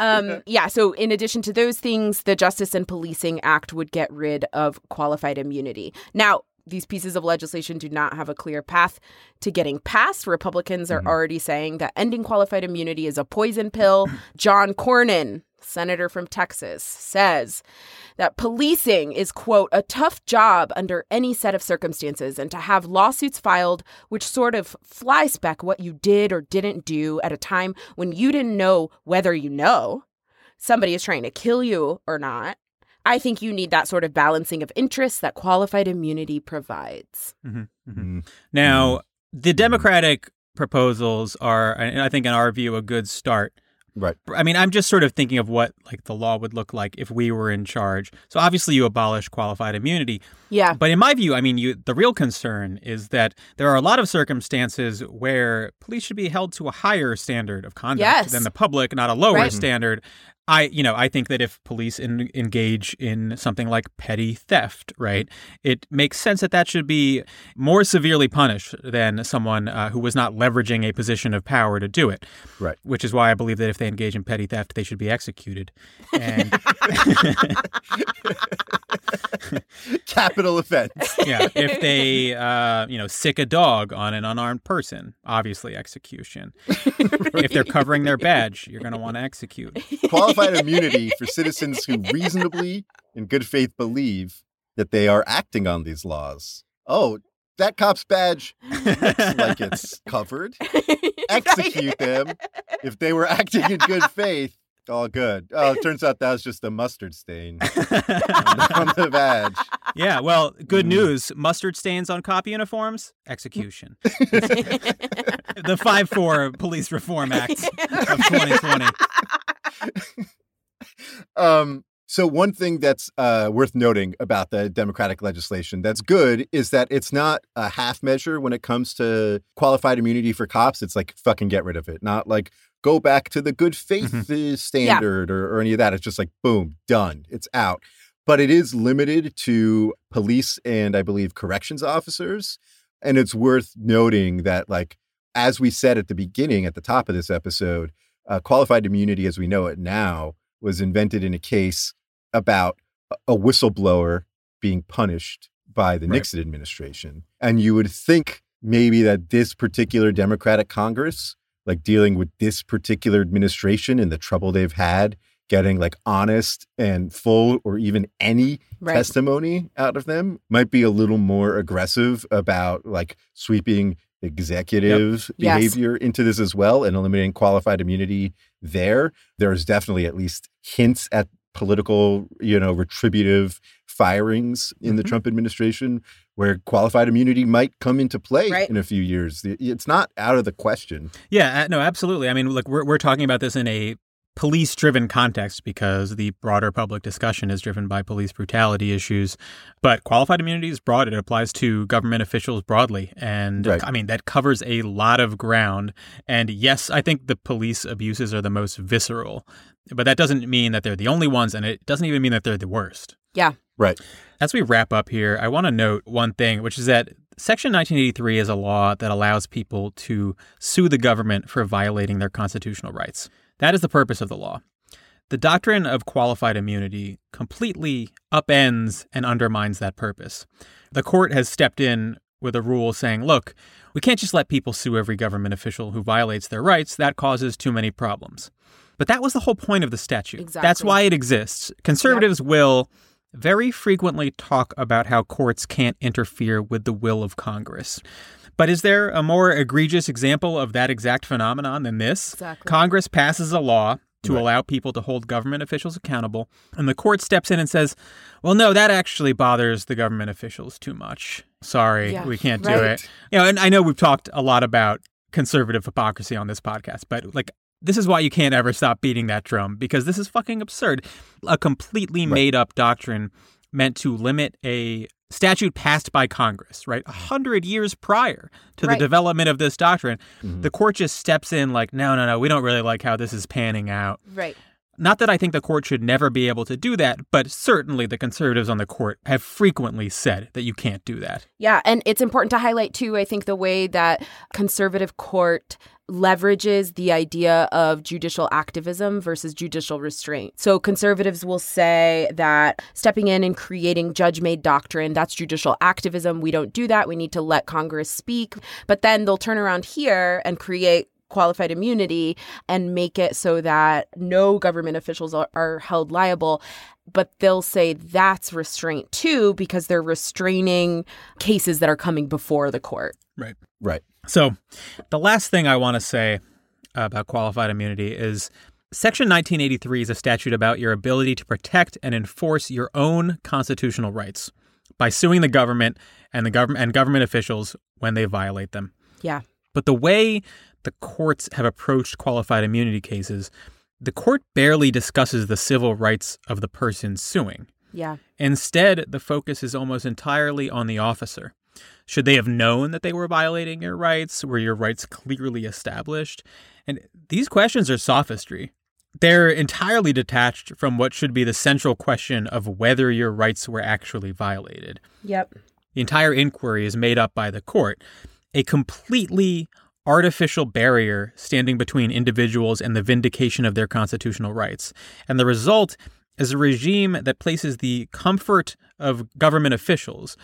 Um, (laughs) yeah, so in addition to those things, the Justice and Policing Act would get rid of qualified immunity. Now, these pieces of legislation do not have a clear path to getting passed. Republicans are Mm-hmm. already saying that ending qualified immunity is a poison pill. (clears throat) John Cornyn, senator from Texas, says that policing is, quote, a tough job under any set of circumstances, and to have lawsuits filed which sort of fly spec what you did or didn't do at a time when you didn't know whether you know somebody is trying to kill you or not. I think you need that sort of balancing of interests that qualified immunity provides. Mhm, mhm. Mm. Now, the Democratic proposals are, I think in our view, a good start. Right. I mean, I'm just sort of thinking of what like the law would look like if we were in charge. So obviously, you abolish qualified immunity, Yeah. but in my view, I mean, you the real concern is that there are a lot of circumstances where police should be held to a higher standard of conduct Yes. than the public, not a lower Right. standard. I, you know, I think that if police in, engage in something like petty theft, right, it makes sense that that should be more severely punished than someone uh, who was not leveraging a position of power to do it. Right. Which is why I believe that if they engage in petty theft, they should be executed. And (laughs) Capital offense. (laughs) yeah, if they, uh, you know, sick a dog on an unarmed person, obviously execution. (laughs) If they're covering their badge, you're going to want to execute. Qualified (laughs) immunity for citizens who reasonably, in good faith, believe that they are acting on these laws. Oh, that cop's badge looks like it's (laughs) covered. (laughs) Execute them if they were acting in good faith. All good. Oh, it turns out that was just a mustard stain on the badge. Yeah, well, good Mm. news. Mustard stains on cop uniforms, execution. the 5 4 Police Reform Act of 2020. (laughs) Um, so one thing that's uh, worth noting about the Democratic legislation that's good is that it's not a half measure when it comes to qualified immunity for cops. It's like fucking get rid of it, not like go back to the good faith uh, standard or, or any of that. It's just like boom, done, it's out. But it is limited to police and I believe corrections officers. And it's worth noting that, like, as we said at the beginning, at the top of this episode, uh, qualified immunity as we know it now was invented in a case about a- whistleblower being punished by the Right. Nixon administration. And you would think maybe that this particular Democratic Congress, like dealing with this particular administration and the trouble they've had getting like honest and full or even any Right. testimony out of them might be a little more aggressive about like sweeping executive Yes. behavior into this as well and eliminating qualified immunity there there's definitely at least hints at political you know retributive firings in the Mhm. trump administration where qualified immunity might come into play Right. in a few years it's not out of the question Yeah, uh, no, absolutely. I mean, look, we're, we're talking about this in a police driven context because the broader public discussion is driven by police brutality issues. But qualified immunity is broad. It applies to government officials broadly. And Right. I mean, that covers a lot of ground. And yes, I think the police abuses are the most visceral, but that doesn't mean that they're the only ones. And it doesn't even mean that they're the worst. Yeah. Right. As we wrap up here, I want to note one thing, which is that Section 1983 is a law that allows people to sue the government for violating their constitutional rights. That is the purpose of the law. The doctrine of qualified immunity completely upends and undermines that purpose. The court has stepped in with a rule saying, look, we can't just let people sue every government official who violates their rights. That causes too many problems. But that was the whole point of the statute. That's why it exists. Conservatives will very frequently talk about how courts can't interfere with the will of Congress. But is there a more egregious example of that exact phenomenon than this? Exactly. Congress passes a law to Right. allow people to hold government officials accountable, and the court steps in and says, "Well, no, that actually bothers the government officials too much. Sorry, Yeah, we can't do right. it." You know, and I know we've talked a lot about conservative hypocrisy on this podcast, but like this is why you can't ever stop beating that drum because this is fucking absurd. A completely made up doctrine meant to limit a statute passed by Congress, right? A hundred years prior to Right. the development of this doctrine. Mm-hmm. The court just steps in like, no, no, no, we don't really like how this is panning out. Right. Not that I think the court should never be able to do that, but certainly the conservatives on the court have frequently said that you can't do that. Yeah, and it's important to highlight too, I think the way that conservative court leverages the idea of judicial activism versus judicial restraint. So conservatives will say that stepping in and creating judge-made doctrine, that's judicial activism. We don't do that. We need to let Congress speak. But then they'll turn around here and create qualified immunity and make it so that no government officials are, are held liable but they'll say that's restraint too because they're restraining cases that are coming before the court. Right. Right. So, the last thing I want to say about qualified immunity is Section 1983 is a statute about your ability to protect and enforce your own constitutional rights by suing the government and the government and government officials when they violate them. Yeah. But the way the courts have approached qualified immunity cases, the court barely discusses the civil rights of the person suing. Yeah. Instead, the focus is almost entirely on the officer. Should they have known that they were violating your rights? Were your rights clearly established? And these questions are sophistry. They're entirely detached from what should be the central question of whether your rights were actually violated. Yep. The entire inquiry is made up by the court, a completely artificial barrier standing between individuals and the vindication of their constitutional rights. And the result is a regime that places the comfort of government officials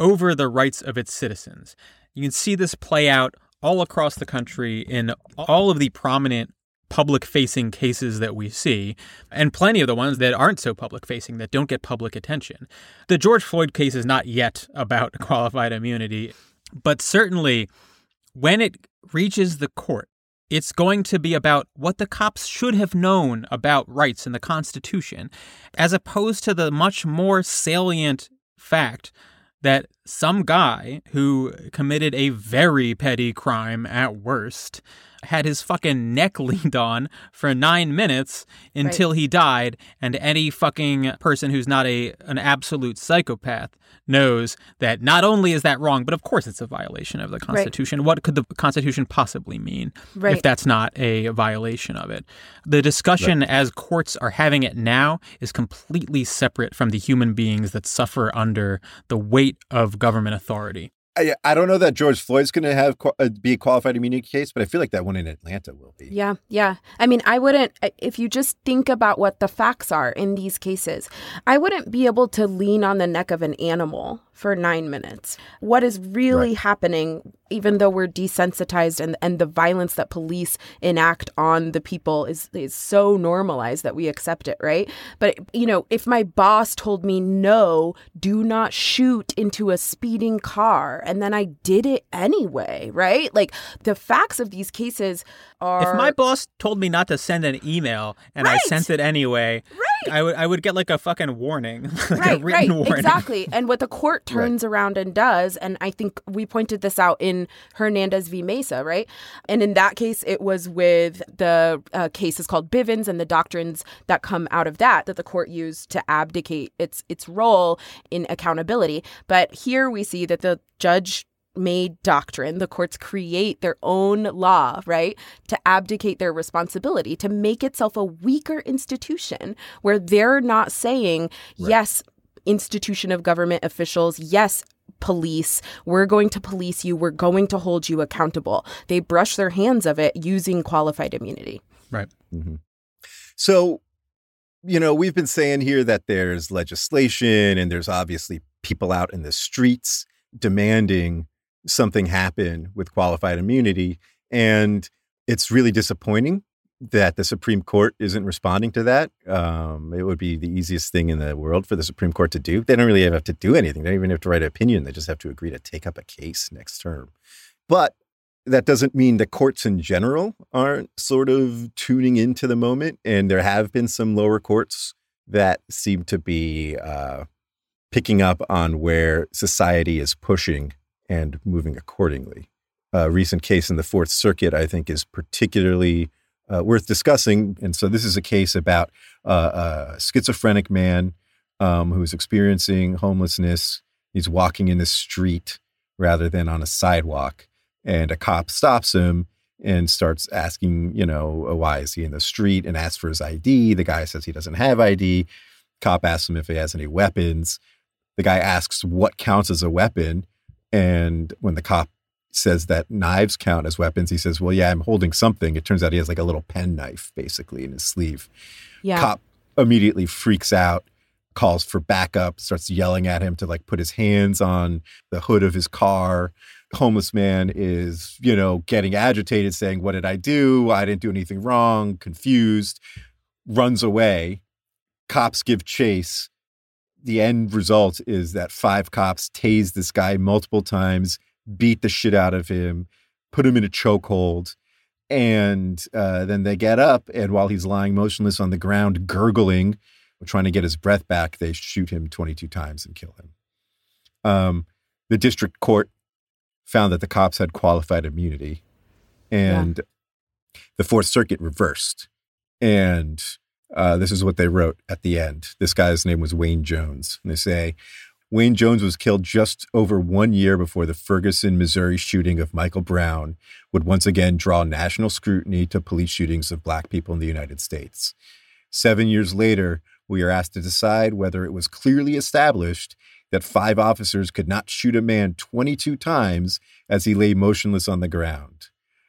over the rights of its citizens. You can see this play out all across the country in all of the prominent public facing cases that we see, and plenty of the ones that aren't so public facing that don't get public attention. The George Floyd case is not yet about (laughs) qualified immunity, but certainly when it reaches the court, it's going to be about what the cops should have known about rights in the Constitution, as opposed to the much more salient fact that some guy who committed a very petty crime at worst had his fucking neck (laughs) leaned on for nine minutes until he died, and any fucking person who's not a an absolute psychopath knows that not only is that wrong, but of course it's a violation of the Constitution. What could the Constitution possibly mean Right. if that's not a violation of it? The discussion as courts are having it now is completely separate from the human beings that suffer under the weight of government authority. I, I don't know that George Floyd's going to have uh, be a qualified immunity case, but I feel like that one in Atlanta will be. Yeah, yeah. I mean, I wouldn't, if you just think about what the facts are in these cases, I wouldn't be able to lean on the neck of an animal for nine minutes. What is really happening, even though we're desensitized and, and the violence that police enact on the people is, is so normalized that we accept it, right? But, you know, if my boss told me, no, do not shoot into a speeding car, and then I did it anyway, right? Like the facts of these cases are. If my boss told me not to send an email and I sent it anyway, I would I would get like a fucking warning, (laughs) like right, a written right, warning. exactly. And what the court (laughs) turns around and does, and I think we pointed this out in Hernandez v. Mesa, right? And in that case, it was with the uh, case is called Bivens and the doctrines that come out of that that the court used to abdicate its its role in accountability. But here we see that the judge made doctrine. The courts create their own law, right, to abdicate their responsibility, to make itself a weaker institution where they're not saying, yes, institution of government officials, yes, police, we're going to police you, we're going to hold you accountable. They brush their hands of it using qualified immunity. Right. Mm-hmm. So, you know, we've been saying here that there's legislation and there's obviously people out in the streets demanding something happen with qualified immunity. And it's really disappointing that the Supreme Court isn't responding to that. Um, it would be the easiest thing in the world for the Supreme Court to do. They don't really have to do anything. They don't even have to write an opinion. They just have to agree to take up a case next term. But that doesn't mean the courts in general aren't sort of tuning into the moment. And there have been some lower courts that seem to be uh, picking up on where society is pushing and moving accordingly. A recent case in the Fourth Circuit, I think, is particularly uh, worth discussing. And so this is a case about uh, a schizophrenic man um, who's experiencing homelessness. He's walking in the street rather than on a sidewalk and a cop stops him and starts asking, you know, why is he in the street and asks for his ID. The guy says he doesn't have ID. Cop asks him if he has any weapons. The guy asks what counts as a weapon. And when the cop says that knives count as weapons, he says, Well, yeah, I'm holding something. It turns out he has like a little pen knife basically in his sleeve. Yeah. Cop immediately freaks out, calls for backup, starts yelling at him to like put his hands on the hood of his car homeless man is, you know, getting agitated, saying, What did I do? I didn't do anything wrong, confused, runs away. Cops give chase. The end result is that five cops tase this guy multiple times, beat the shit out of him, put him in a chokehold. And uh, then they get up, and while he's lying motionless on the ground, gurgling, trying to get his breath back, they shoot him 22 times and kill him. Um, the district court found that the cops had qualified immunity and yeah. the fourth circuit reversed and uh, this is what they wrote at the end. This guy's name was wayne jones. And they say wayne jones was killed just over one year before the ferguson missouri shooting of michael brown would once again draw national scrutiny to police shootings of black people in the united states. Seven years later we are asked to decide whether it was clearly established that five officers could not shoot a man 22 times as he lay motionless on the ground.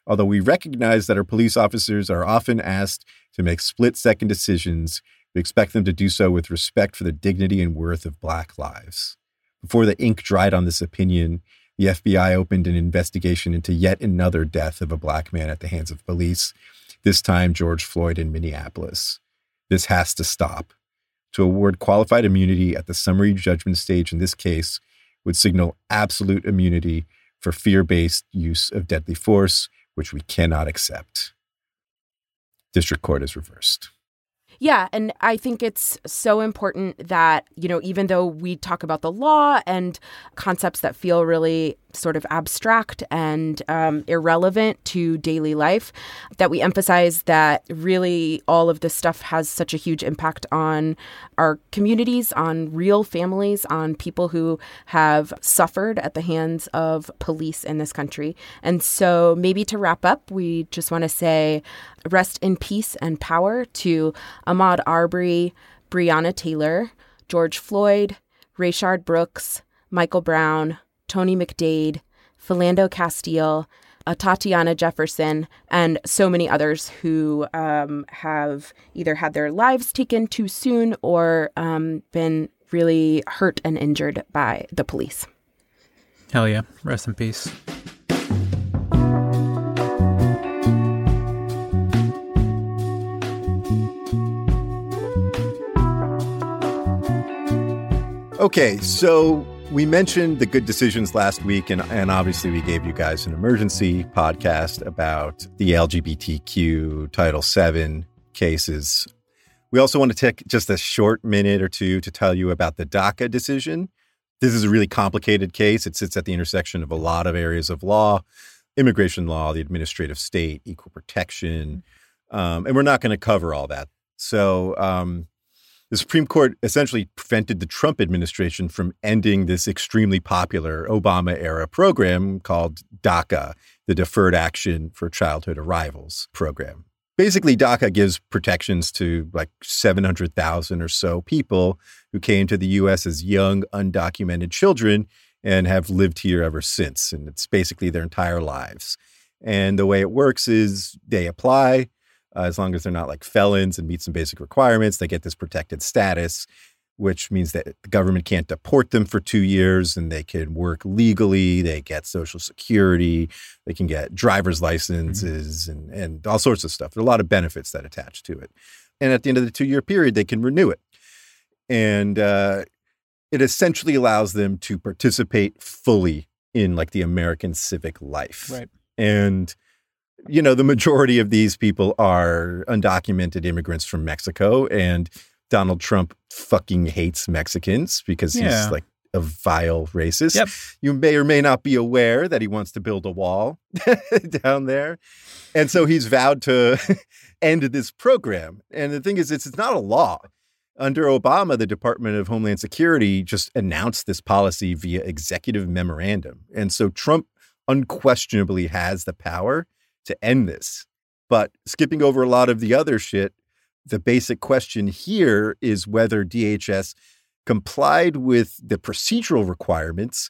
Although we recognize that our police officers are often asked to make split second decisions, we expect them to do so with respect for the dignity and worth of Black lives. Before the ink dried on this opinion, the FBI opened an investigation into yet another death of a Black man at the hands of police, this time George Floyd in Minneapolis. This has to stop. To award qualified immunity at the summary judgment stage in this case would signal absolute immunity for fear based use of deadly force, which we cannot accept. District Court is reversed. Yeah, and I think it's so important that, you know, even though we talk about the law and concepts that feel really sort of abstract and um, irrelevant to daily life, that we emphasize that really all of this stuff has such a huge impact on our communities, on real families, on people who have suffered at the hands of police in this country. And so, maybe to wrap up, we just want to say rest in peace and power to Ahmaud Arbery, Breonna Taylor, George Floyd, Rayshard Brooks, Michael Brown, Tony McDade, Philando Castile, uh, Tatiana Jefferson, and so many others who um, have either had their lives taken too soon or um, been really hurt and injured by the police. Hell yeah. Rest in peace. Okay, so we mentioned the good decisions last week, and, and obviously we gave you guys an emergency podcast about the LGBTQ Title VII cases. We also want to take just a short minute or two to tell you about the DACA decision. This is a really complicated case. It sits at the intersection of a lot of areas of law immigration law, the administrative state, equal protection. Um, and we're not going to cover all that. So, um, the Supreme Court essentially prevented the Trump administration from ending this extremely popular Obama era program called DACA, the Deferred Action for Childhood Arrivals program. Basically, DACA gives protections to like 700,000 or so people who came to the U.S. as young, undocumented children and have lived here ever since. And it's basically their entire lives. And the way it works is they apply, uh, as long as they're not like felons and meet some basic requirements, they get this protected status, which means that the government can't deport them for two years and they can work legally. They get Social Security, they can get driver's mm-hmm. licenses mm-hmm. and, and all sorts of stuff. There are a lot of benefits that attach to it. And at the end of the two year period, they can renew it. And uh, it essentially allows them to participate fully in like the American civic life. Right. And you know, the majority of these people are undocumented immigrants from Mexico and Donald Trump fucking hates Mexicans because yeah. he's like a vile racist. Yep. You may or may not be aware that he wants to build a wall (laughs) down there. And so he's vowed to (laughs) end this program. And the thing is, it's, it's not a law. Under Obama, the Department of Homeland Security just announced this policy via executive memorandum. And so Trump unquestionably has the power to end this. But skipping over a lot of the other shit, the basic question here is whether DHS complied with the procedural requirements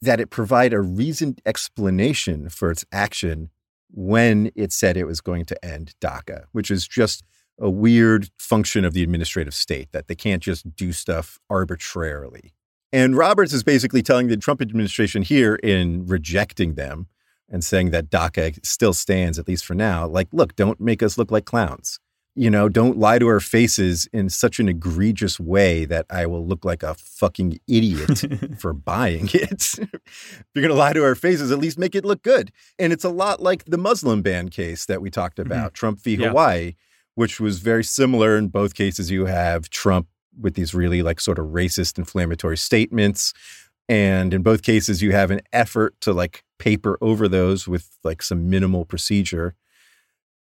that it provide a reasoned explanation for its action when it said it was going to end DACA, which is just a weird function of the administrative state that they can't just do stuff arbitrarily. And Roberts is basically telling the Trump administration here in rejecting them and saying that DACA still stands, at least for now, like, look, don't make us look like clowns. You know, don't lie to our faces in such an egregious way that I will look like a fucking idiot (laughs) for buying it. if you're going to lie to our faces, at least make it look good. And it's a lot like the Muslim ban case that we talked mm-hmm. about, mm-hmm. Trump v. Yeah. Hawaii, which was very similar. In both cases, you have Trump with these really like sort of racist, inflammatory statements. And in both cases, you have an effort to like paper over those with like some minimal procedure.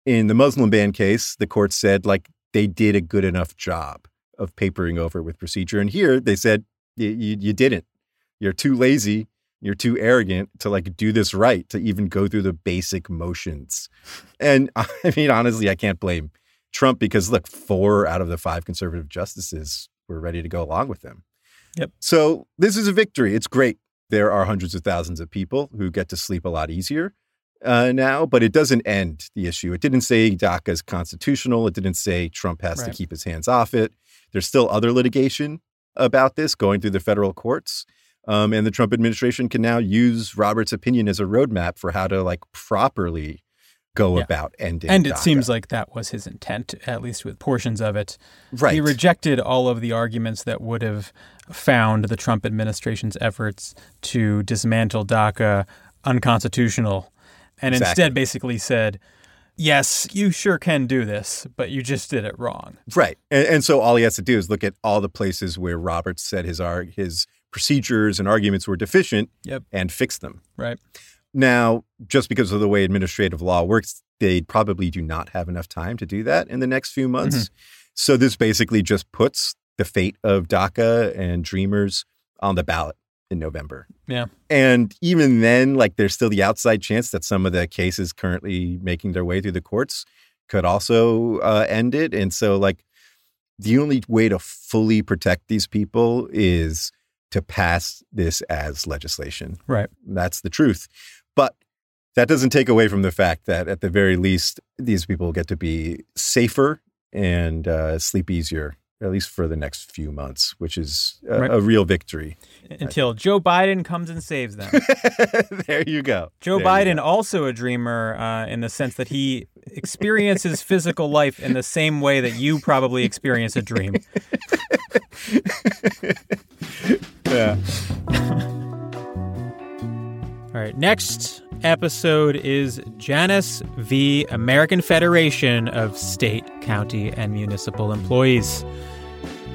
In the Muslim ban case, the court said like they did a good enough job of papering over with procedure. And here they said you, you didn't. You're too lazy. You're too arrogant to like do this right, to even go through the basic motions. And (laughs) I mean, honestly, I can't blame Trump because look, four out of the five conservative justices were ready to go along with him. Yep. So this is a victory. It's great. There are hundreds of thousands of people who get to sleep a lot easier uh, now, but it doesn't end the issue. It didn't say DACA is constitutional. It didn't say Trump has right. to keep his hands off it. There's still other litigation about this going through the federal courts. Um, and the Trump administration can now use Robert's opinion as a roadmap for how to like properly go yeah. about ending. It. And it DACA. seems like that was his intent, at least with portions of it. Right. He rejected all of the arguments that would have found the Trump administration's efforts to dismantle DACA unconstitutional, and exactly. instead basically said, Yes, you sure can do this, but you just did it wrong. Right. And, and so all he has to do is look at all the places where Roberts said his his procedures and arguments were deficient yep. and fix them. Right. Now, just because of the way administrative law works, they probably do not have enough time to do that in the next few months. Mm-hmm. So this basically just puts the fate of DACA and Dreamers on the ballot in November. Yeah. And even then, like there's still the outside chance that some of the cases currently making their way through the courts could also uh, end it. And so, like, the only way to fully protect these people is to pass this as legislation. Right. That's the truth. But that doesn't take away from the fact that at the very least, these people get to be safer and uh, sleep easier, at least for the next few months, which is a, right. a real victory. Until Joe Biden comes and saves them. (laughs) there you go. Joe there Biden, go. also a dreamer uh, in the sense that he experiences physical life in the same way that you probably experience a dream. (laughs) yeah. Right, next episode is Janus v. American Federation of State, County, and Municipal Employees.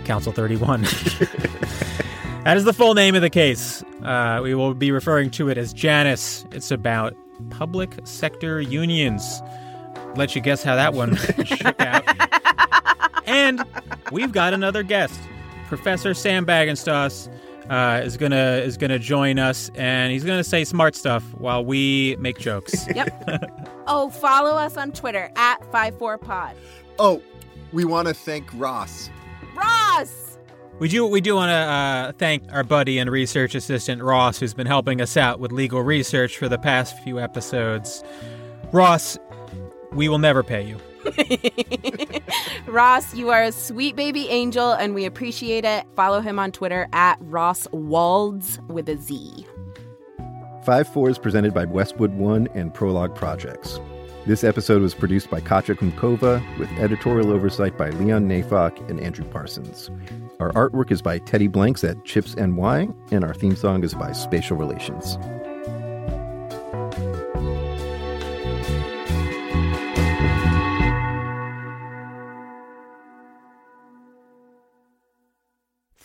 Council 31. (laughs) that is the full name of the case. Uh, we will be referring to it as Janus. It's about public sector unions. Let you guess how that one (laughs) shook out. and we've got another guest. Professor Sam Bagenstos uh, is gonna is gonna join us, and he's gonna say smart stuff while we make jokes. (laughs) Yep. (laughs) oh, follow us on Twitter at Five Four pod Oh, we want to thank Ross. Ross! We do we do want to uh, thank our buddy and research assistant Ross, who's been helping us out with legal research for the past few episodes. Ross, we will never pay you. (laughs) Ross, you are a sweet baby angel, and we appreciate it. Follow him on Twitter at Ross Walds with a Z. 5 4 is presented by Westwood One and Prologue Projects. This episode was produced by Katja Kumkova with editorial oversight by Leon Neyfakh and Andrew Parsons. Our artwork is by Teddy Blanks at Chips NY, and our theme song is by Spatial Relations.